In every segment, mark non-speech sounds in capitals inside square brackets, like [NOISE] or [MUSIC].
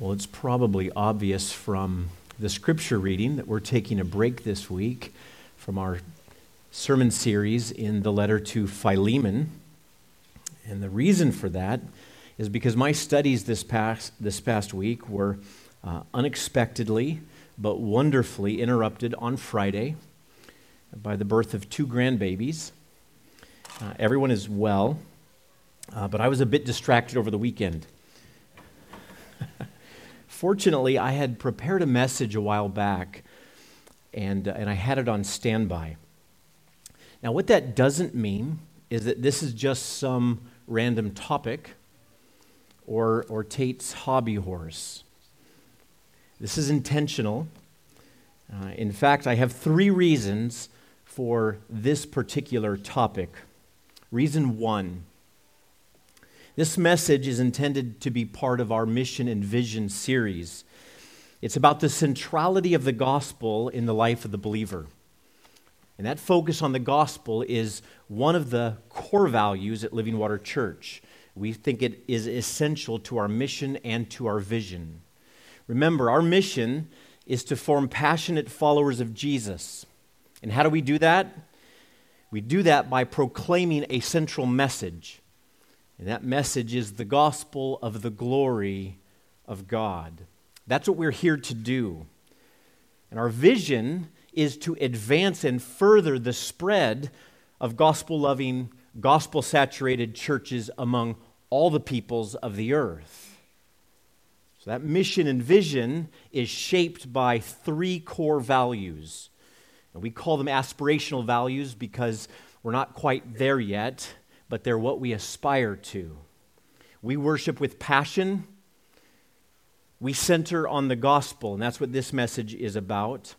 Well, it's probably obvious from the scripture reading that we're taking a break this week from our sermon series in the letter to Philemon. And the reason for that is because my studies this past, this past week were uh, unexpectedly but wonderfully interrupted on Friday by the birth of two grandbabies. Uh, everyone is well, uh, but I was a bit distracted over the weekend. [LAUGHS] Fortunately, I had prepared a message a while back, and, uh, and I had it on standby. Now, what that doesn't mean is that this is just some random topic or, or Tate's hobby horse. This is intentional. Uh, in fact, I have three reasons for this particular topic. Reason one this message is intended to be part of our Mission and Vision series. It's about the centrality of the gospel in the life of the believer. And that focus on the gospel is one of the core values at Living Water Church. We think it is essential to our mission and to our vision. Remember, our mission is to form passionate followers of Jesus. And how do we do that? We do that by proclaiming a central message. And that message is the gospel of the glory of God. That's what we're here to do. And our vision is to advance and further the spread of gospel loving, gospel saturated churches among all the peoples of the earth. So that mission and vision is shaped by three core values. And we call them aspirational values because we're not quite there yet but they're what we aspire to. We worship with passion. We center on the gospel, and that's what this message is about.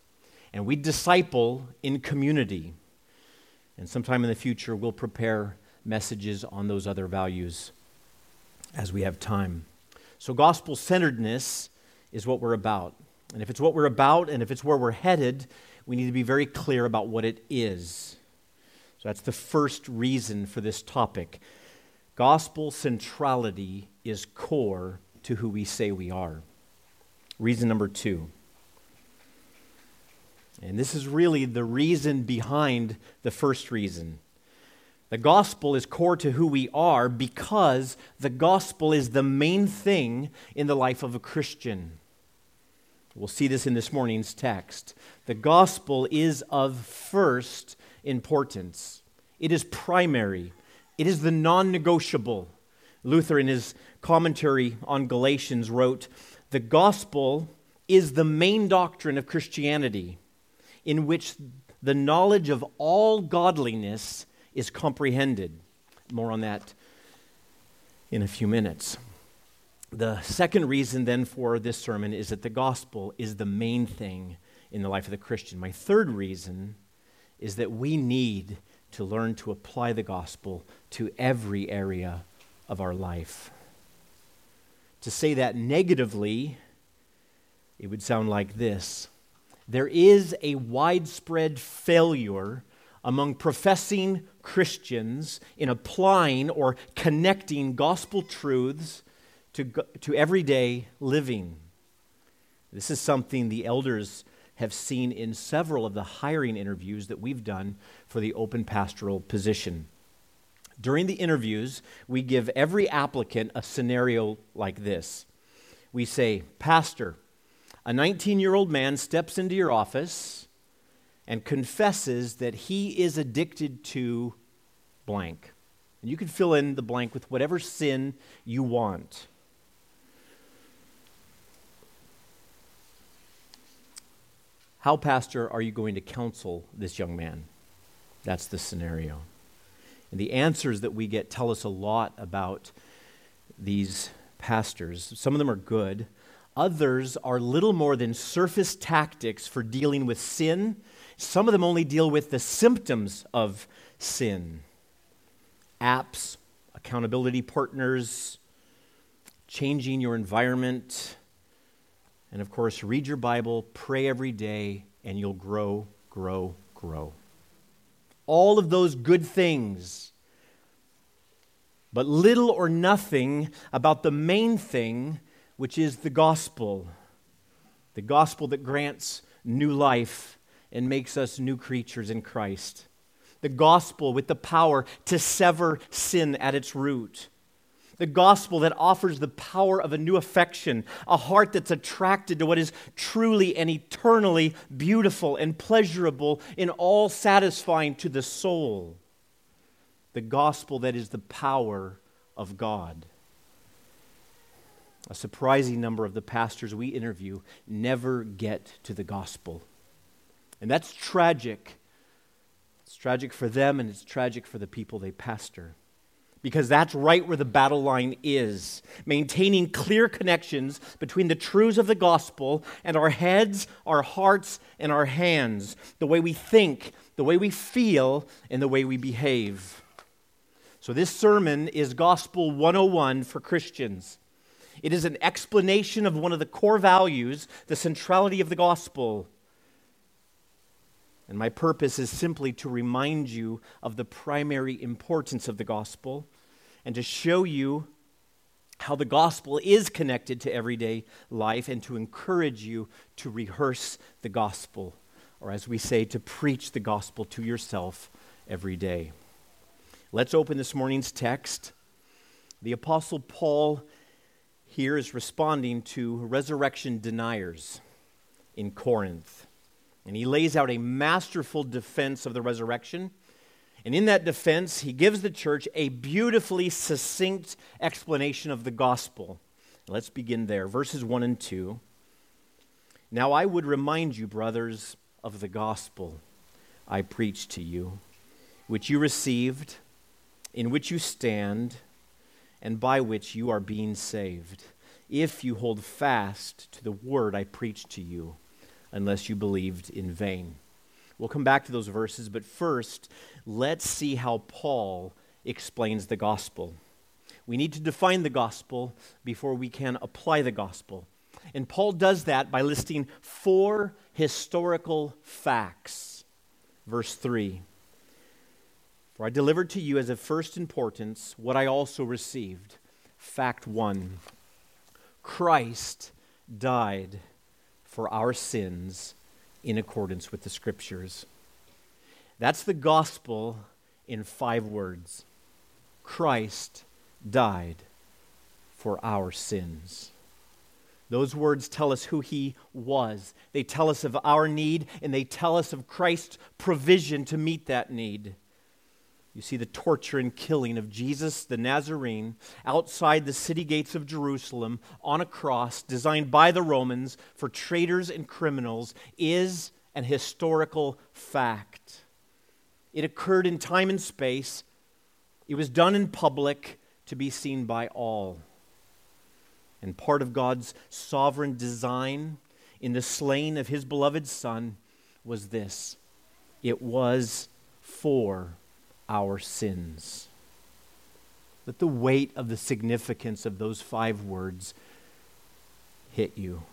And we disciple in community. And sometime in the future, we'll prepare messages on those other values as we have time. So, gospel centeredness is what we're about. And if it's what we're about and if it's where we're headed, we need to be very clear about what it is. So that's the first reason for this topic. Gospel centrality is core to who we say we are. Reason number two. And this is really the reason behind the first reason. The gospel is core to who we are because the gospel is the main thing in the life of a Christian. We'll see this in this morning's text. The gospel is of first importance. It is primary, it is the non negotiable. Luther, in his commentary on Galatians, wrote The gospel is the main doctrine of Christianity, in which the knowledge of all godliness is comprehended. More on that in a few minutes. The second reason, then, for this sermon is that the gospel is the main thing in the life of the Christian. My third reason is that we need to learn to apply the gospel to every area of our life. To say that negatively, it would sound like this There is a widespread failure among professing Christians in applying or connecting gospel truths to, to everyday living. This is something the elders have seen in several of the hiring interviews that we've done for the open pastoral position. During the interviews, we give every applicant a scenario like this. We say, Pastor, a 19 year old man steps into your office and confesses that he is addicted to blank. And you can fill in the blank with whatever sin you want. How, Pastor, are you going to counsel this young man? That's the scenario. And the answers that we get tell us a lot about these pastors. Some of them are good, others are little more than surface tactics for dealing with sin. Some of them only deal with the symptoms of sin apps, accountability partners, changing your environment and of course, read your Bible, pray every day, and you'll grow, grow, grow. All of those good things, but little or nothing about the main thing, which is the gospel, the gospel that grants new life and makes us new creatures in Christ. The gospel with the power to sever sin at its root. The gospel that offers the power of a new affection, a heart that's attracted to what is truly and eternally beautiful and pleasurable in all satisfying to the soul. The gospel that is the power of God. A surprising number of the pastors we interview never get to the gospel. And that's tragic. It's tragic for them and it's tragic for the people they pastor. Because that's right where the battle line is. Maintaining clear connections between the truths of the gospel and our heads, our hearts, and our hands. The way we think, the way we feel, and the way we behave. So, this sermon is Gospel 101 for Christians. It is an explanation of one of the core values, the centrality of the gospel. And my purpose is simply to remind you of the primary importance of the gospel and to show you how the gospel is connected to everyday life and to encourage you to rehearse the gospel, or as we say, to preach the gospel to yourself every day. Let's open this morning's text. The Apostle Paul here is responding to resurrection deniers in Corinth. And he lays out a masterful defense of the resurrection. And in that defense, he gives the church a beautifully succinct explanation of the gospel. Let's begin there. Verses 1 and 2. Now I would remind you, brothers, of the gospel I preached to you, which you received, in which you stand and by which you are being saved, if you hold fast to the word I preached to you, unless you believed in vain. We'll come back to those verses, but first, let's see how Paul explains the gospel. We need to define the gospel before we can apply the gospel. And Paul does that by listing four historical facts. Verse 3 for I delivered to you as of first importance what I also received. Fact one Christ died for our sins in accordance with the Scriptures. That's the gospel in five words Christ died for our sins. Those words tell us who he was. They tell us of our need, and they tell us of Christ's provision to meet that need. You see the torture and killing of Jesus the Nazarene outside the city gates of Jerusalem on a cross designed by the Romans for traitors and criminals is an historical fact. It occurred in time and space, it was done in public to be seen by all. And part of God's sovereign design in the slaying of his beloved Son was this it was for our sins. Let the weight of the significance of those five words hit you.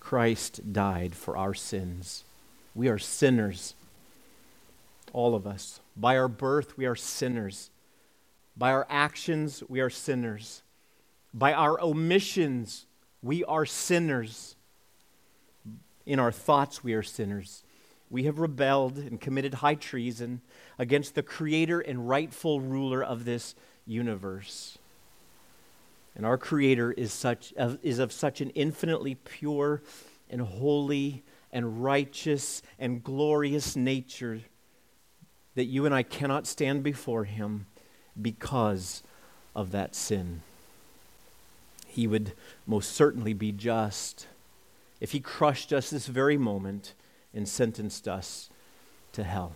Christ died for our sins. We are sinners, all of us. By our birth, we are sinners. By our actions, we are sinners. By our omissions, we are sinners. In our thoughts, we are sinners. We have rebelled and committed high treason against the creator and rightful ruler of this universe. And our creator is, such, is of such an infinitely pure and holy and righteous and glorious nature that you and I cannot stand before him because of that sin. He would most certainly be just if he crushed us this very moment and sentenced us to hell.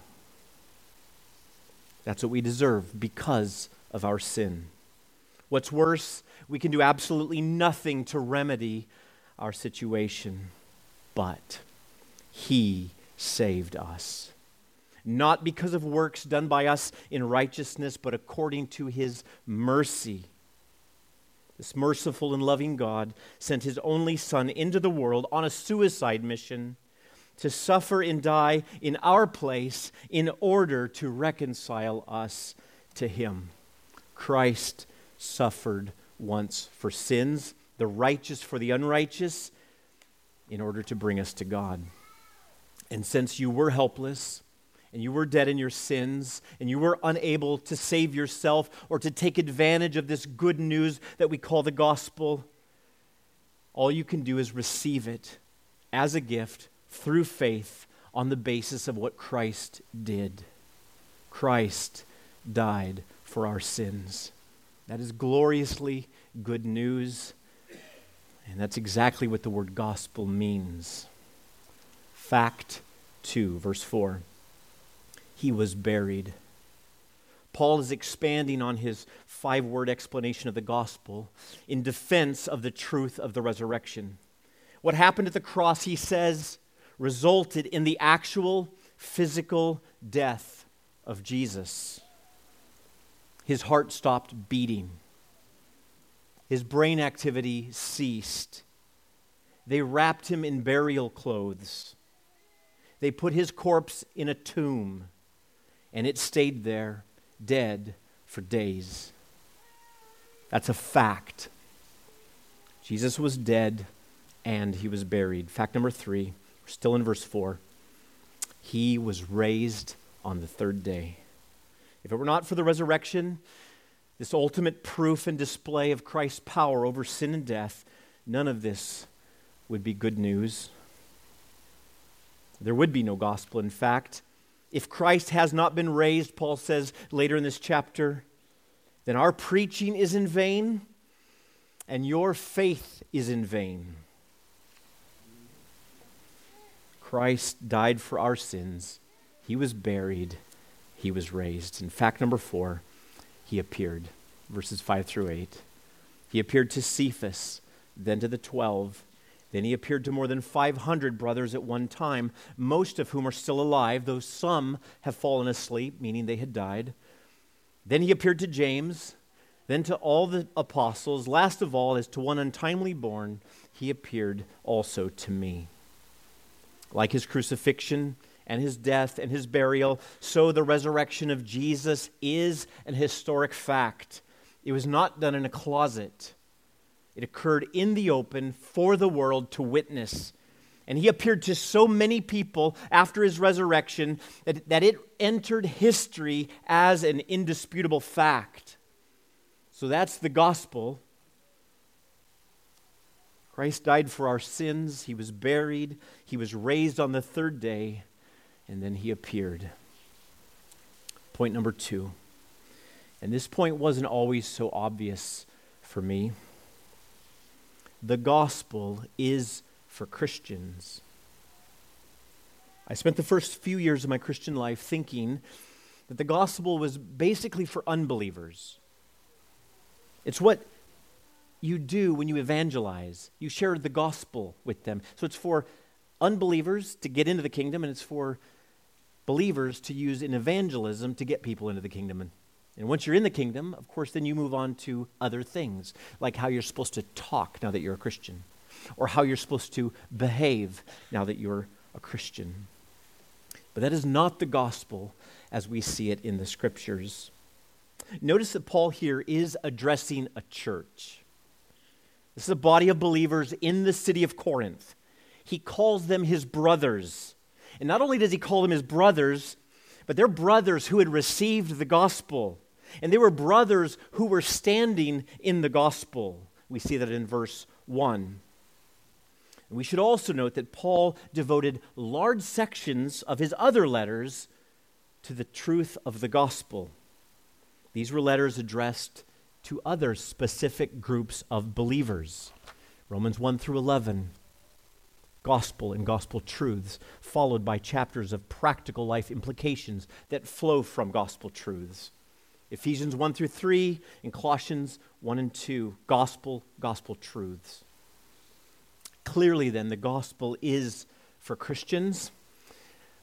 That's what we deserve because of our sin. What's worse, we can do absolutely nothing to remedy our situation, but He saved us. Not because of works done by us in righteousness, but according to His mercy. This merciful and loving God sent His only Son into the world on a suicide mission to suffer and die in our place in order to reconcile us to Him. Christ suffered once for sins the righteous for the unrighteous, in order to bring us to God. And since you were helpless, and you were dead in your sins, and you were unable to save yourself or to take advantage of this good news that we call the gospel, all you can do is receive it as a gift through faith on the basis of what Christ did. Christ died for our sins. That is gloriously good news. And that's exactly what the word gospel means. Fact 2, verse 4 he was buried. Paul is expanding on his five word explanation of the gospel in defense of the truth of the resurrection. What happened at the cross, he says, resulted in the actual physical death of Jesus. His heart stopped beating, his brain activity ceased. They wrapped him in burial clothes. They put his corpse in a tomb and it stayed there dead for days. That's a fact. Jesus was dead and he was buried. Fact number three, still in verse four. He was raised on the third day. If it were not for the resurrection, this ultimate proof and display of Christ's power over sin and death, none of this would be good news. There would be no gospel. In fact, if Christ has not been raised, Paul says later in this chapter, then our preaching is in vain and your faith is in vain. Christ died for our sins. He was buried. He was raised. In fact, number four, he appeared. Verses 5 through 8. He appeared to Cephas, then to the twelve. Then he appeared to more than 500 brothers at one time, most of whom are still alive, though some have fallen asleep, meaning they had died. Then he appeared to James, then to all the apostles. Last of all, as to one untimely born, he appeared also to me. Like his crucifixion and his death and his burial, so the resurrection of Jesus is an historic fact. It was not done in a closet. It occurred in the open for the world to witness. And he appeared to so many people after his resurrection that, that it entered history as an indisputable fact. So that's the gospel. Christ died for our sins. He was buried. He was raised on the third day. And then he appeared. Point number two. And this point wasn't always so obvious for me the gospel is for Christians. I spent the first few years of my Christian life thinking that the gospel was basically for unbelievers. It's what you do when you evangelize, you share the gospel with them. So it's for unbelievers to get into the kingdom, and it's for believers to use in evangelism to get people into the kingdom and and once you're in the kingdom, of course, then you move on to other things, like how you're supposed to talk now that you're a Christian, or how you're supposed to behave now that you're a Christian. But that is not the gospel as we see it in the scriptures. Notice that Paul here is addressing a church. This is a body of believers in the city of Corinth. He calls them his brothers. And not only does he call them his brothers, but they're brothers who had received the gospel. And they were brothers who were standing in the gospel. We see that in verse 1. And we should also note that Paul devoted large sections of his other letters to the truth of the gospel. These were letters addressed to other specific groups of believers. Romans 1 through 11, gospel and gospel truths, followed by chapters of practical life implications that flow from gospel truths. Ephesians 1 through 3 and Colossians 1 and 2, gospel, gospel truths. Clearly, then, the gospel is for Christians,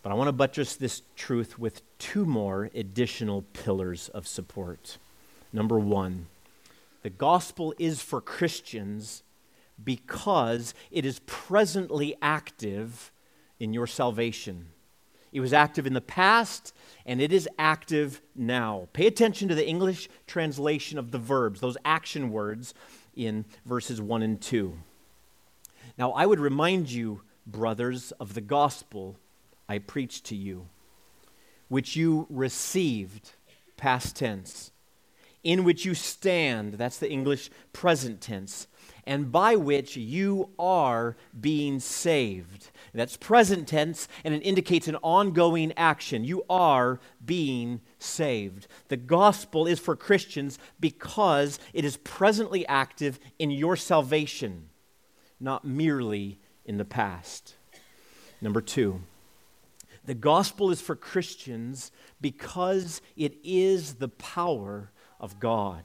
but I want to buttress this truth with two more additional pillars of support. Number one, the gospel is for Christians because it is presently active in your salvation. It was active in the past, and it is active now. Pay attention to the English translation of the verbs, those action words in verses 1 and 2. Now, I would remind you, brothers, of the gospel I preached to you, which you received, past tense, in which you stand, that's the English present tense, and by which you are being saved. That's present tense, and it indicates an ongoing action. You are being saved. The gospel is for Christians because it is presently active in your salvation, not merely in the past. Number two, the gospel is for Christians because it is the power of God.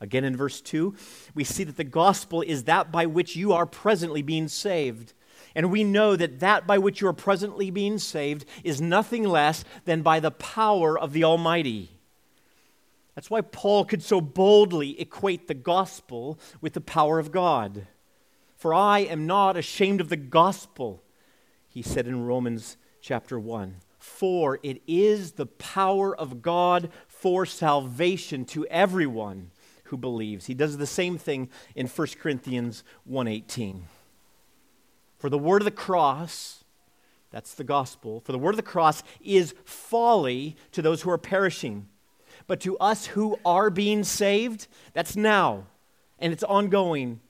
Again, in verse 2, we see that the gospel is that by which you are presently being saved. And we know that that by which you are presently being saved is nothing less than by the power of the Almighty. That's why Paul could so boldly equate the gospel with the power of God. For I am not ashamed of the gospel, he said in Romans chapter 1. For it is the power of God for salvation to everyone who believes. He does the same thing in 1 Corinthians 1:18. For the word of the cross, that's the gospel, for the word of the cross is folly to those who are perishing. But to us who are being saved, that's now, and it's ongoing.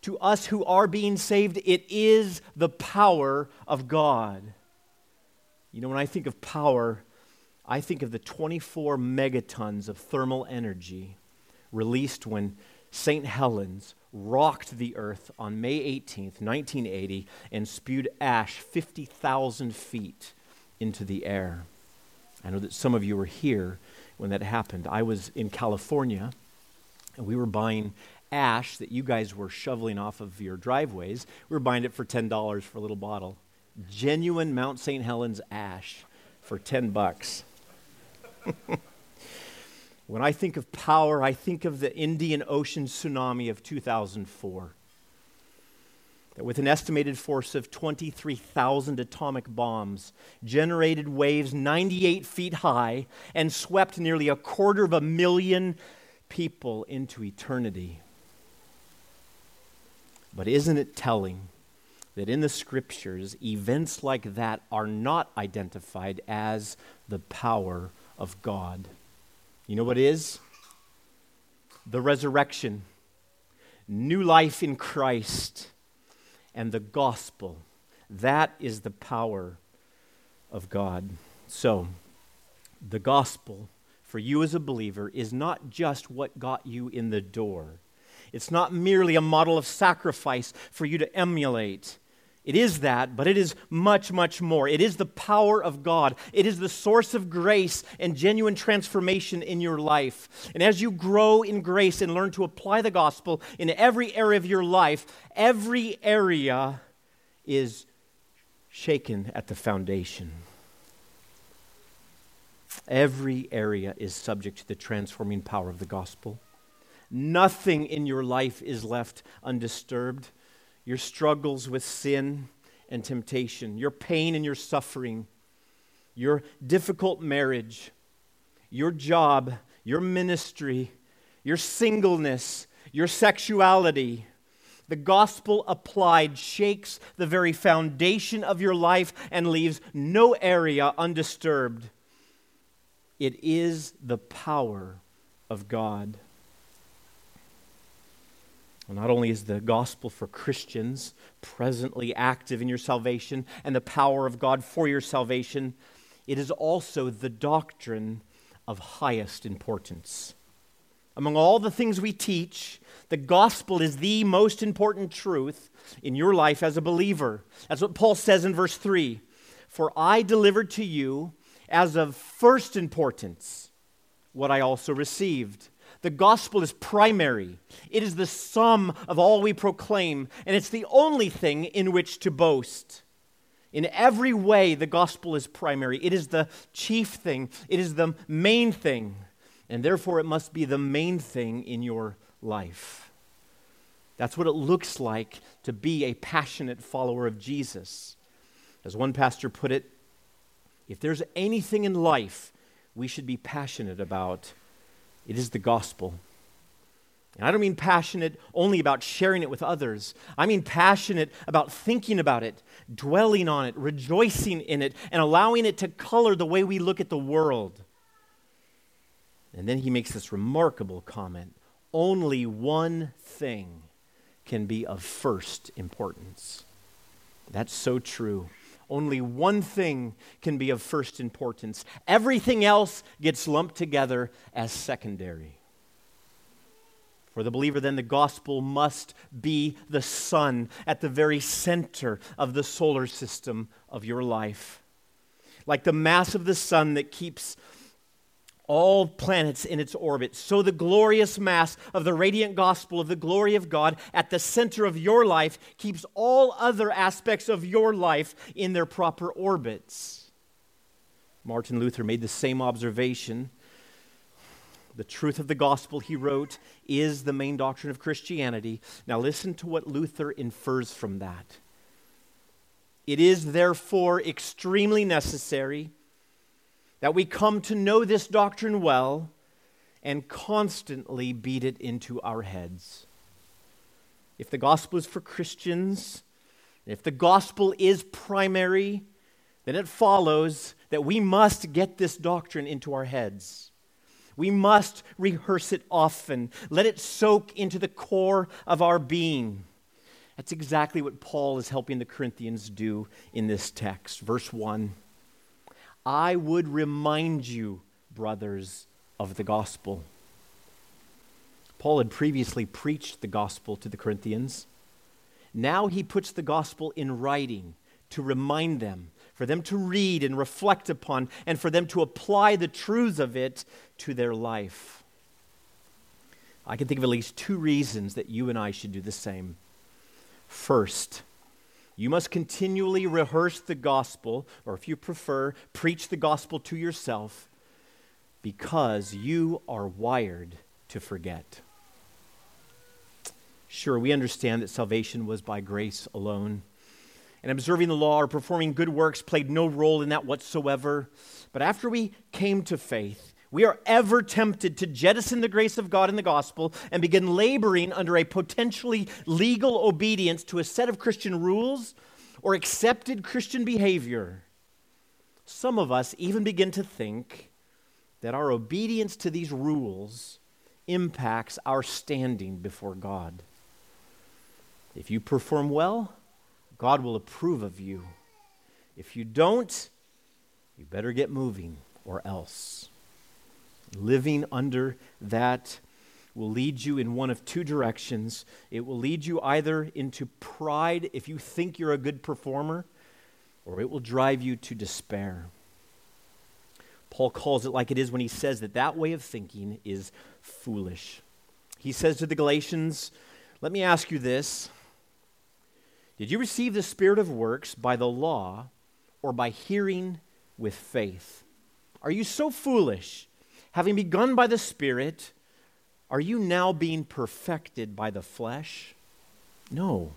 To us who are being saved, it is the power of God. You know, when I think of power, I think of the 24 megatons of thermal energy released when St. Helens rocked the earth on May 18th, 1980, and spewed ash 50,000 feet into the air. I know that some of you were here when that happened. I was in California, and we were buying ash that you guys were shoveling off of your driveways. We were buying it for $10 for a little bottle. Genuine Mount St. Helens ash for 10 bucks. [LAUGHS] When I think of power, I think of the Indian Ocean tsunami of 2004. That with an estimated force of 23,000 atomic bombs, generated waves 98 feet high and swept nearly a quarter of a million people into eternity. But isn't it telling that in the scriptures, events like that are not identified as the power of God? You know what is? The resurrection, new life in Christ, and the gospel. That is the power of God. So, the gospel for you as a believer is not just what got you in the door. It's not merely a model of sacrifice for you to emulate. It is that, but it is much, much more. It is the power of God. It is the source of grace and genuine transformation in your life. And as you grow in grace and learn to apply the gospel in every area of your life, every area is shaken at the foundation. Every area is subject to the transforming power of the gospel. Nothing in your life is left undisturbed your struggles with sin and temptation, your pain and your suffering, your difficult marriage, your job, your ministry, your singleness, your sexuality. The gospel applied shakes the very foundation of your life and leaves no area undisturbed. It is the power of God. Not only is the gospel for Christians presently active in your salvation and the power of God for your salvation, it is also the doctrine of highest importance. Among all the things we teach, the gospel is the most important truth in your life as a believer. That's what Paul says in verse 3 For I delivered to you as of first importance what I also received the gospel is primary, it is the sum of all we proclaim, and it's the only thing in which to boast. In every way, the gospel is primary. It is the chief thing, it is the main thing, and therefore it must be the main thing in your life. That's what it looks like to be a passionate follower of Jesus. As one pastor put it, if there's anything in life we should be passionate about, it is the gospel. And I don't mean passionate only about sharing it with others. I mean passionate about thinking about it, dwelling on it, rejoicing in it, and allowing it to color the way we look at the world. And then he makes this remarkable comment only one thing can be of first importance. That's so true. Only one thing can be of first importance. Everything else gets lumped together as secondary. For the believer, then, the gospel must be the sun at the very center of the solar system of your life. Like the mass of the sun that keeps all planets in its orbit. So, the glorious mass of the radiant gospel of the glory of God at the center of your life keeps all other aspects of your life in their proper orbits. Martin Luther made the same observation the truth of the gospel, he wrote, is the main doctrine of Christianity. Now, listen to what Luther infers from that. It is therefore extremely necessary that we come to know this doctrine well and constantly beat it into our heads. If the gospel is for Christians, if the gospel is primary, then it follows that we must get this doctrine into our heads. We must rehearse it often. Let it soak into the core of our being. That's exactly what Paul is helping the Corinthians do in this text. Verse 1 I would remind you, brothers, of the gospel. Paul had previously preached the gospel to the Corinthians. Now he puts the gospel in writing to remind them for them to read and reflect upon, and for them to apply the truths of it to their life. I can think of at least two reasons that you and I should do the same. First, you must continually rehearse the gospel, or if you prefer, preach the gospel to yourself, because you are wired to forget. Sure, we understand that salvation was by grace alone and observing the law or performing good works played no role in that whatsoever. But after we came to faith, we are ever tempted to jettison the grace of God in the gospel and begin laboring under a potentially legal obedience to a set of Christian rules or accepted Christian behavior. Some of us even begin to think that our obedience to these rules impacts our standing before God. If you perform well, God will approve of you. If you don't, you better get moving or else. Living under that will lead you in one of two directions. It will lead you either into pride if you think you're a good performer, or it will drive you to despair. Paul calls it like it is when he says that that way of thinking is foolish. He says to the Galatians, Let me ask you this did you receive the Spirit of works by the law or by hearing with faith? Are you so foolish? Having begun by the Spirit, are you now being perfected by the flesh? No.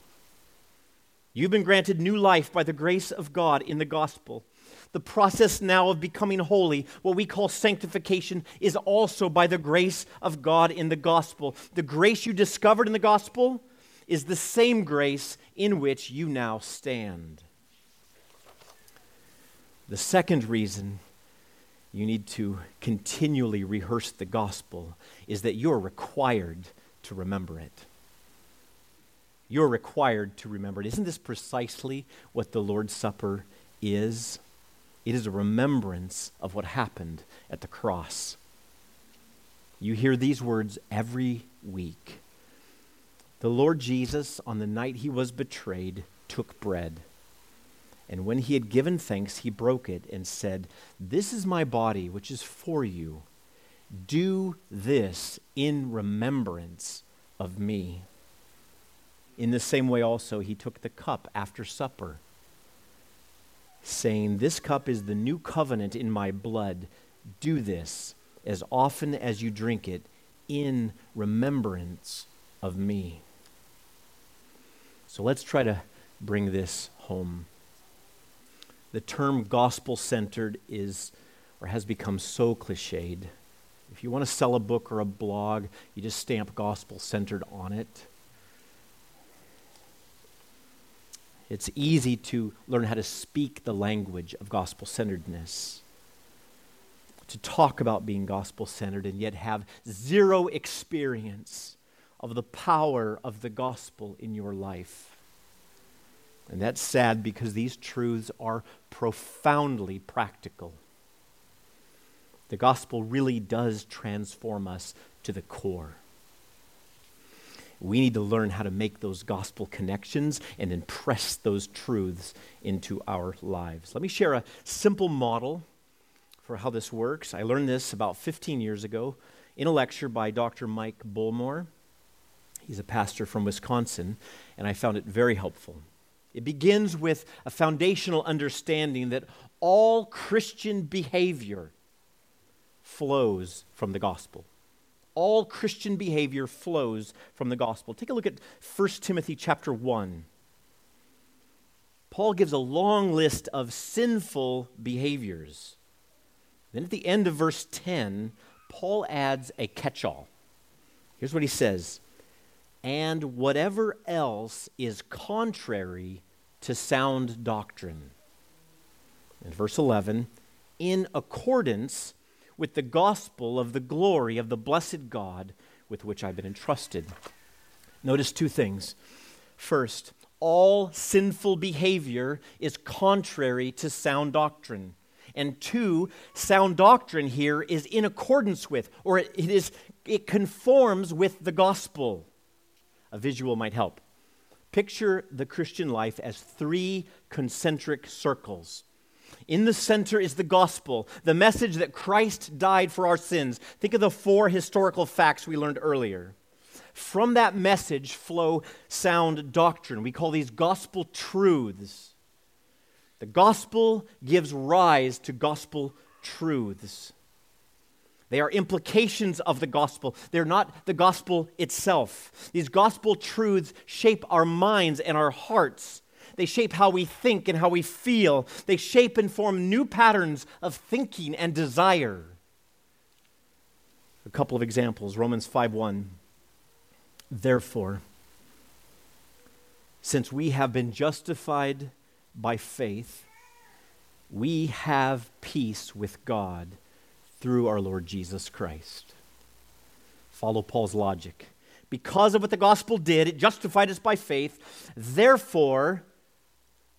You've been granted new life by the grace of God in the gospel. The process now of becoming holy, what we call sanctification, is also by the grace of God in the gospel. The grace you discovered in the gospel is the same grace in which you now stand. The second reason you need to continually rehearse the gospel is that you're required to remember it. You're required to remember it. Isn't this precisely what the Lord's Supper is? It is a remembrance of what happened at the cross. You hear these words every week. The Lord Jesus, on the night he was betrayed, took bread. And when he had given thanks, he broke it and said, This is my body, which is for you. Do this in remembrance of me. In the same way, also, he took the cup after supper, saying, This cup is the new covenant in my blood. Do this as often as you drink it in remembrance of me. So let's try to bring this home. The term gospel centered is or has become so cliched. If you want to sell a book or a blog, you just stamp gospel centered on it. It's easy to learn how to speak the language of gospel centeredness, to talk about being gospel centered, and yet have zero experience of the power of the gospel in your life. And that's sad because these truths are profoundly practical. The gospel really does transform us to the core. We need to learn how to make those gospel connections and impress those truths into our lives. Let me share a simple model for how this works. I learned this about 15 years ago in a lecture by Dr. Mike Bullmore. He's a pastor from Wisconsin, and I found it very helpful. It begins with a foundational understanding that all Christian behavior flows from the gospel all Christian behavior flows from the gospel. Take a look at 1 Timothy chapter 1. Paul gives a long list of sinful behaviors. Then at the end of verse 10, Paul adds a catch all. Here's what he says And whatever else is contrary to sound doctrine. In verse 11, in accordance with the gospel of the glory of the blessed God with which I've been entrusted. Notice two things. First, all sinful behavior is contrary to sound doctrine. And two, sound doctrine here is in accordance with, or it, is, it conforms with the gospel. A visual might help. Picture the Christian life as three concentric circles. In the center is the gospel, the message that Christ died for our sins. Think of the four historical facts we learned earlier. From that message flow sound doctrine. We call these gospel truths. The gospel gives rise to gospel truths. They are implications of the gospel. They're not the gospel itself. These gospel truths shape our minds and our hearts they shape how we think and how we feel. They shape and form new patterns of thinking and desire. A couple of examples Romans 5:1. Therefore, since we have been justified by faith, we have peace with God through our Lord Jesus Christ. Follow Paul's logic. Because of what the gospel did, it justified us by faith. Therefore,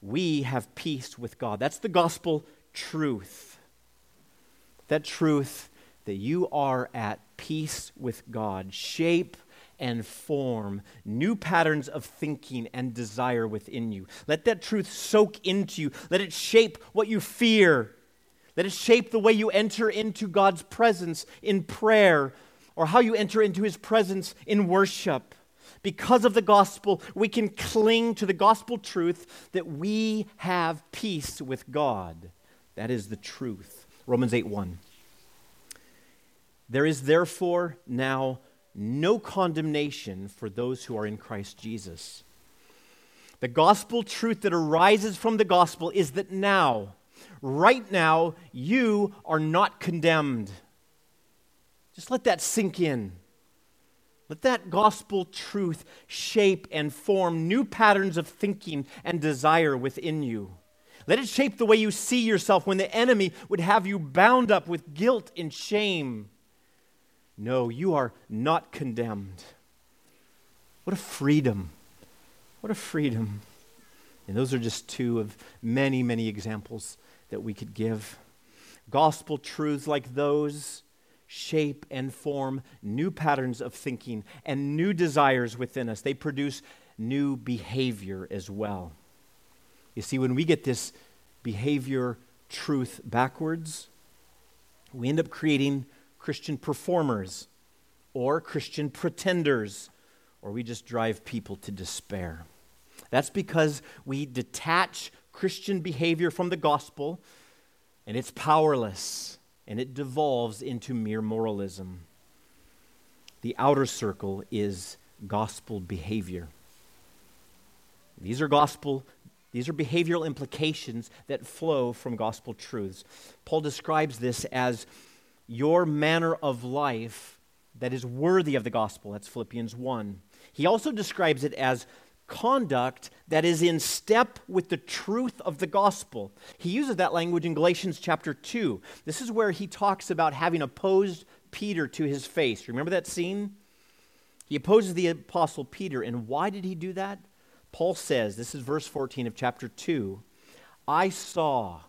we have peace with God. That's the gospel truth. That truth that you are at peace with God. Shape and form new patterns of thinking and desire within you. Let that truth soak into you. Let it shape what you fear. Let it shape the way you enter into God's presence in prayer or how you enter into his presence in worship because of the gospel, we can cling to the gospel truth that we have peace with God. That is the truth. Romans 8 1. There is therefore now no condemnation for those who are in Christ Jesus. The gospel truth that arises from the gospel is that now, right now, you are not condemned. Just let that sink in. Let that gospel truth shape and form new patterns of thinking and desire within you. Let it shape the way you see yourself when the enemy would have you bound up with guilt and shame. No, you are not condemned. What a freedom! What a freedom. And those are just two of many, many examples that we could give. Gospel truths like those shape and form new patterns of thinking and new desires within us. They produce new behavior as well. You see, when we get this behavior truth backwards, we end up creating Christian performers or Christian pretenders, or we just drive people to despair. That's because we detach Christian behavior from the gospel and it's powerless and it devolves into mere moralism. The outer circle is gospel behavior. These are gospel these are behavioral implications that flow from gospel truths. Paul describes this as your manner of life that is worthy of the gospel. That's Philippians 1. He also describes it as conduct that is in step with the truth of the gospel. He uses that language in Galatians chapter 2. This is where he talks about having opposed Peter to his face. Remember that scene? He opposes the apostle Peter. And why did he do that? Paul says, this is verse 14 of chapter 2 I saw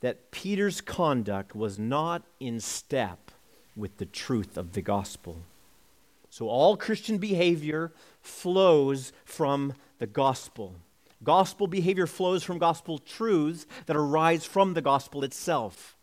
that Peter's conduct was not in step with the truth of the gospel. So all Christian behavior flows from the gospel. Gospel behavior flows from gospel truths that arise from the gospel itself.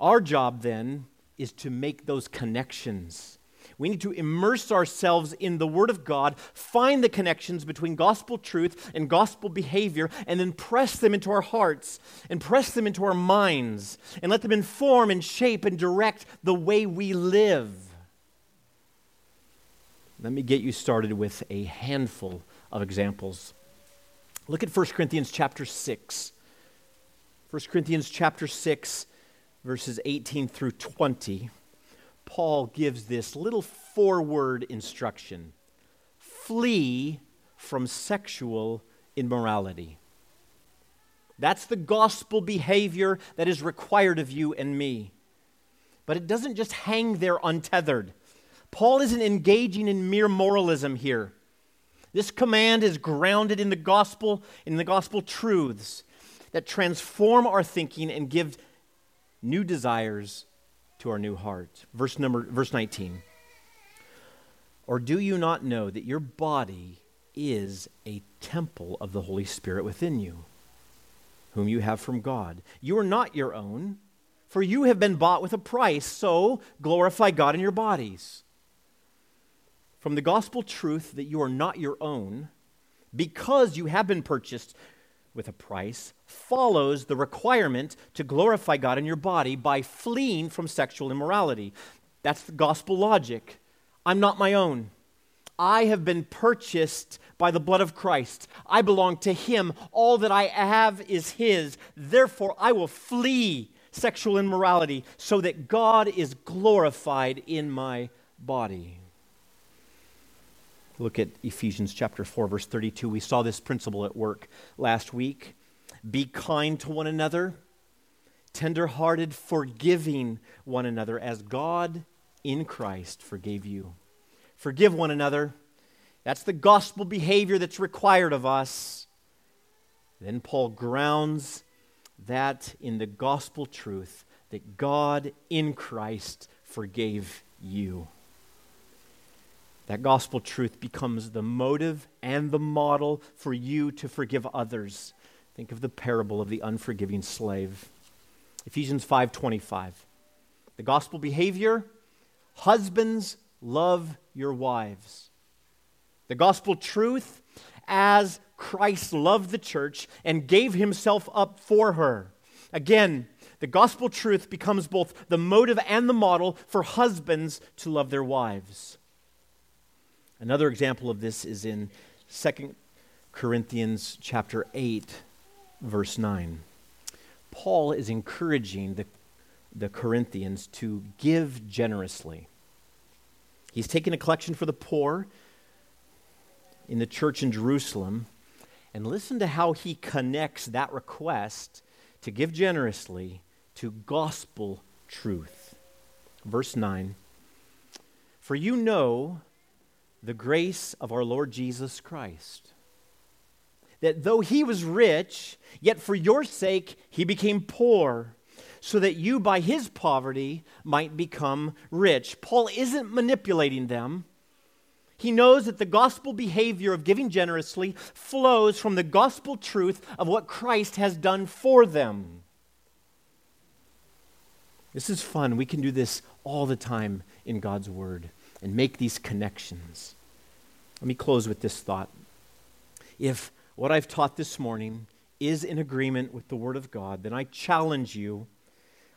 Our job then is to make those connections we need to immerse ourselves in the Word of God, find the connections between gospel truth and gospel behavior, and then press them into our hearts and press them into our minds and let them inform and shape and direct the way we live. Let me get you started with a handful of examples. Look at 1 Corinthians chapter 6. 1 Corinthians chapter 6, verses 18 through 20. Paul gives this little forward instruction flee from sexual immorality. That's the gospel behavior that is required of you and me. But it doesn't just hang there untethered. Paul isn't engaging in mere moralism here. This command is grounded in the gospel, in the gospel truths that transform our thinking and give new desires to our new heart. Verse number verse 19. Or do you not know that your body is a temple of the Holy Spirit within you, whom you have from God? You are not your own, for you have been bought with a price, so glorify God in your bodies. From the gospel truth that you are not your own, because you have been purchased with a price follows the requirement to glorify God in your body by fleeing from sexual immorality. That's the gospel logic. I'm not my own. I have been purchased by the blood of Christ. I belong to Him. All that I have is His. Therefore, I will flee sexual immorality so that God is glorified in my body. Look at Ephesians chapter 4 verse 32. We saw this principle at work last week. Be kind to one another, tenderhearted, forgiving one another as God in Christ forgave you. Forgive one another. That's the gospel behavior that's required of us. Then Paul grounds that in the gospel truth that God in Christ forgave you. That gospel truth becomes the motive and the model for you to forgive others. Think of the parable of the unforgiving slave. Ephesians 5:25. The gospel behavior, husbands love your wives. The gospel truth as Christ loved the church and gave himself up for her. Again, the gospel truth becomes both the motive and the model for husbands to love their wives. Another example of this is in 2 Corinthians chapter 8 verse 9. Paul is encouraging the, the Corinthians to give generously. He's taken a collection for the poor in the church in Jerusalem, and listen to how he connects that request to give generously to gospel truth. Verse 9 For you know the grace of our Lord Jesus Christ. That though he was rich, yet for your sake he became poor, so that you by his poverty might become rich. Paul isn't manipulating them. He knows that the gospel behavior of giving generously flows from the gospel truth of what Christ has done for them. This is fun. We can do this all the time in God's Word and make these connections. Let me close with this thought. If what I've taught this morning is in agreement with the Word of God, then I challenge you.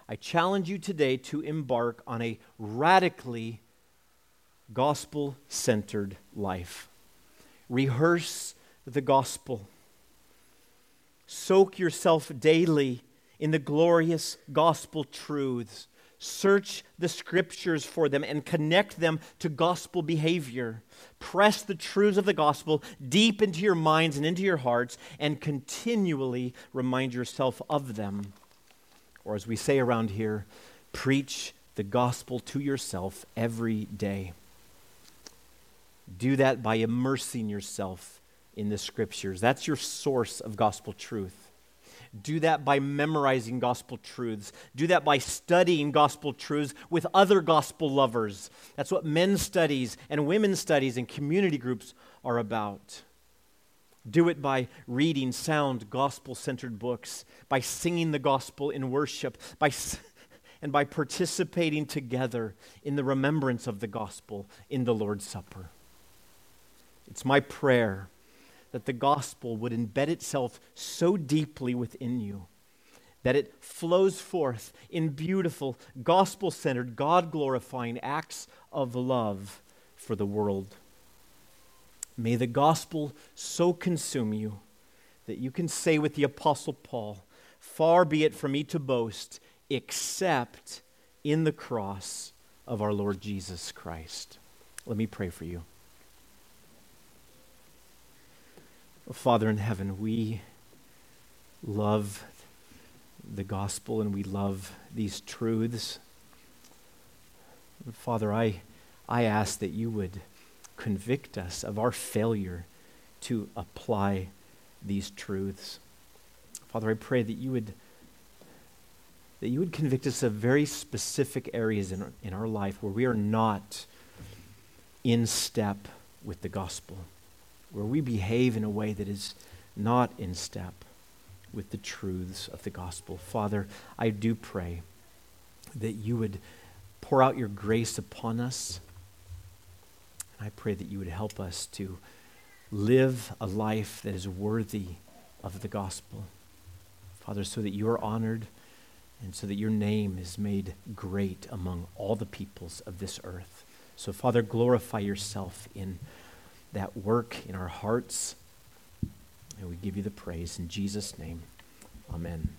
I challenge you today to embark on a radically gospel centered life. Rehearse the gospel. Soak yourself daily in the glorious gospel truths Search the scriptures for them and connect them to gospel behavior. Press the truths of the gospel deep into your minds and into your hearts and continually remind yourself of them. Or, as we say around here, preach the gospel to yourself every day. Do that by immersing yourself in the scriptures. That's your source of gospel truth. Do that by memorizing gospel truths. Do that by studying gospel truths with other gospel lovers. That's what men's studies and women's studies and community groups are about. Do it by reading sound gospel centered books, by singing the gospel in worship, by, and by participating together in the remembrance of the gospel in the Lord's Supper. It's my prayer that the gospel would embed itself so deeply within you that it flows forth in beautiful, gospel centered, God glorifying acts of love for the world. May the gospel so consume you that you can say with the Apostle Paul, Far be it from me to boast, except in the cross of our Lord Jesus Christ. Let me pray for you. Father in heaven, we love the gospel and we love these truths. Father, I, I ask that you would convict us of our failure to apply these truths. Father, I pray that you would that you would convict us of very specific areas in our, in our life where we are not in step with the gospel where we behave in a way that is not in step with the truths of the gospel. Father, I do pray that you would pour out your grace upon us. And I pray that you would help us to live a life that is worthy of the gospel. Father, so that you are honored and so that your name is made great among all the peoples of this earth. So, Father, glorify yourself in that work in our hearts. And we give you the praise in Jesus' name. Amen.